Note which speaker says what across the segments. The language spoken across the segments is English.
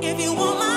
Speaker 1: If you
Speaker 2: want
Speaker 3: my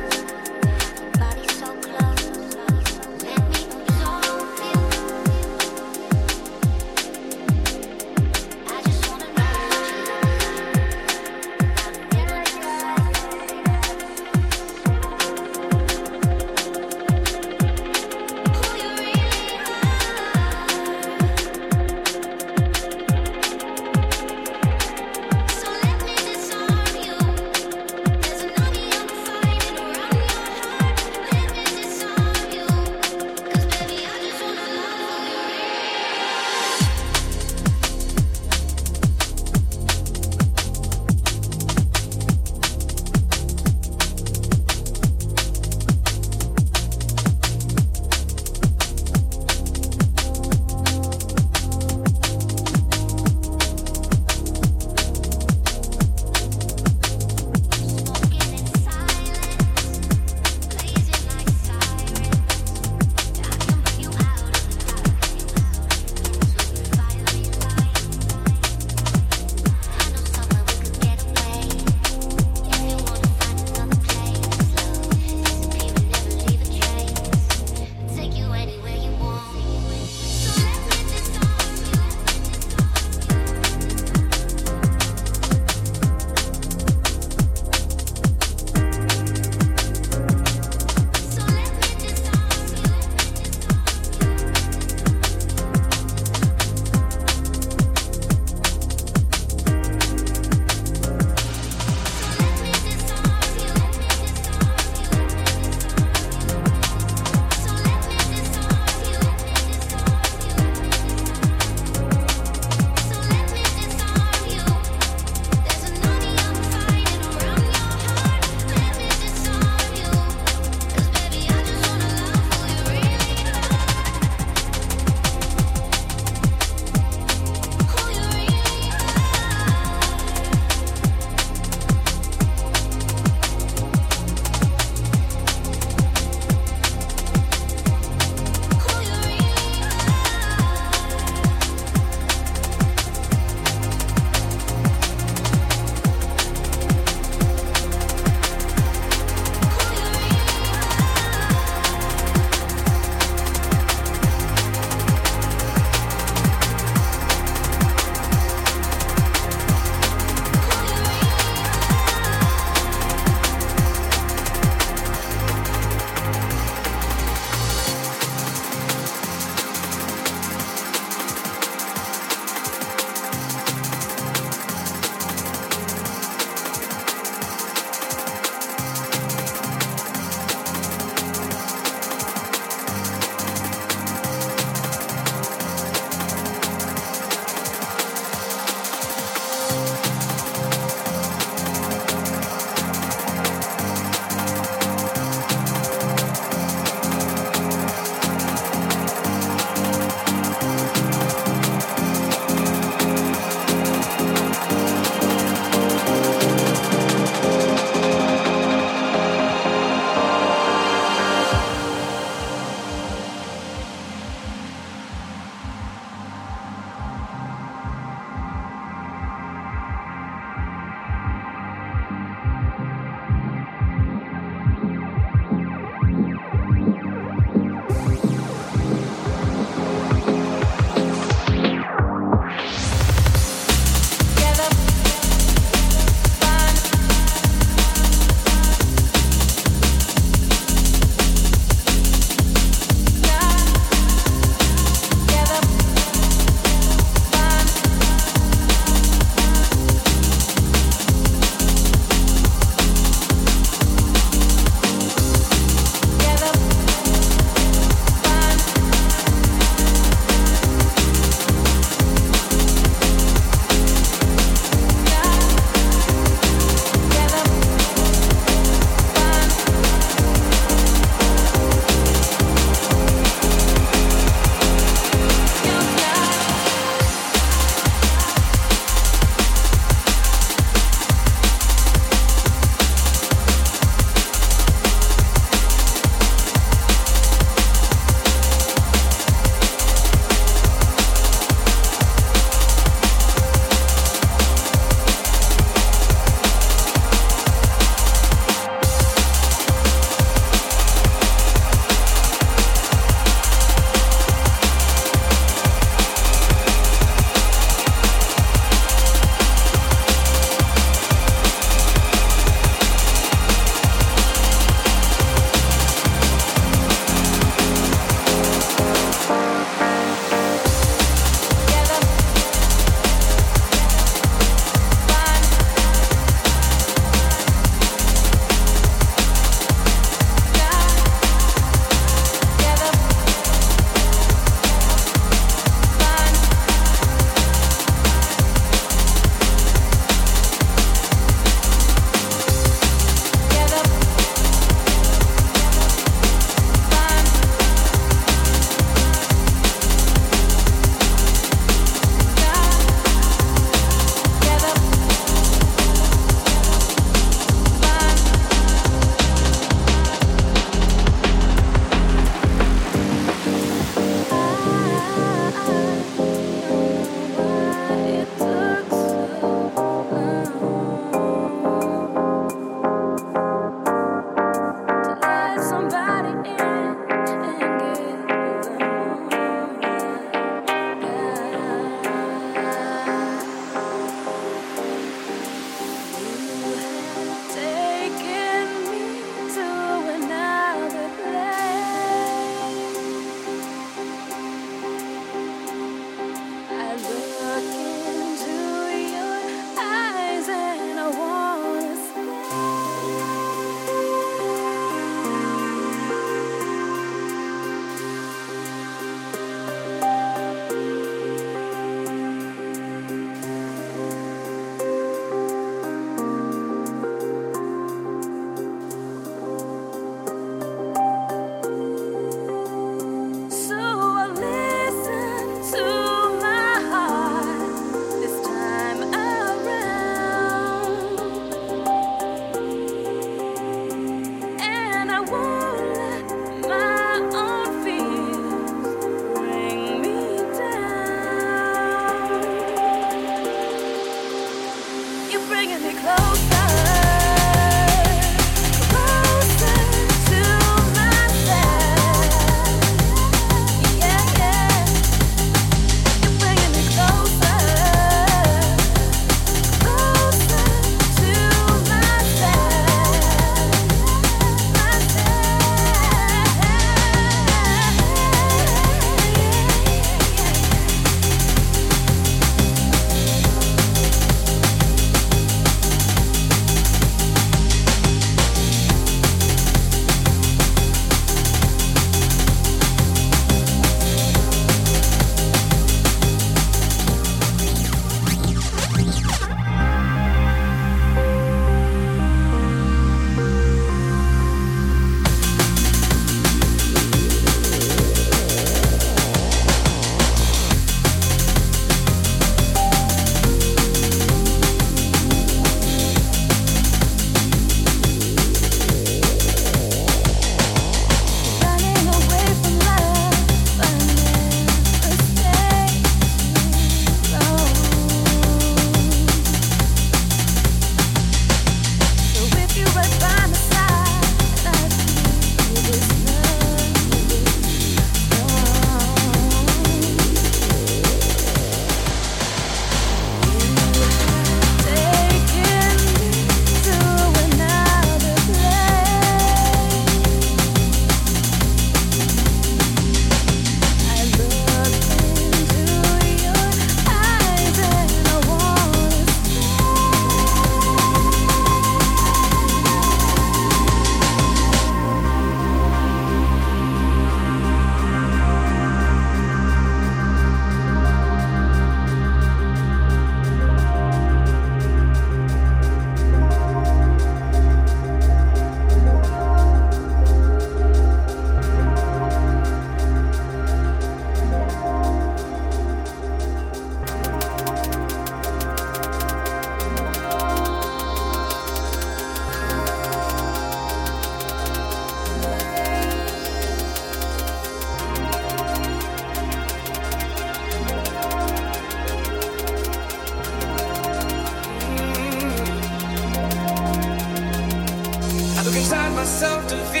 Speaker 3: myself to
Speaker 4: feel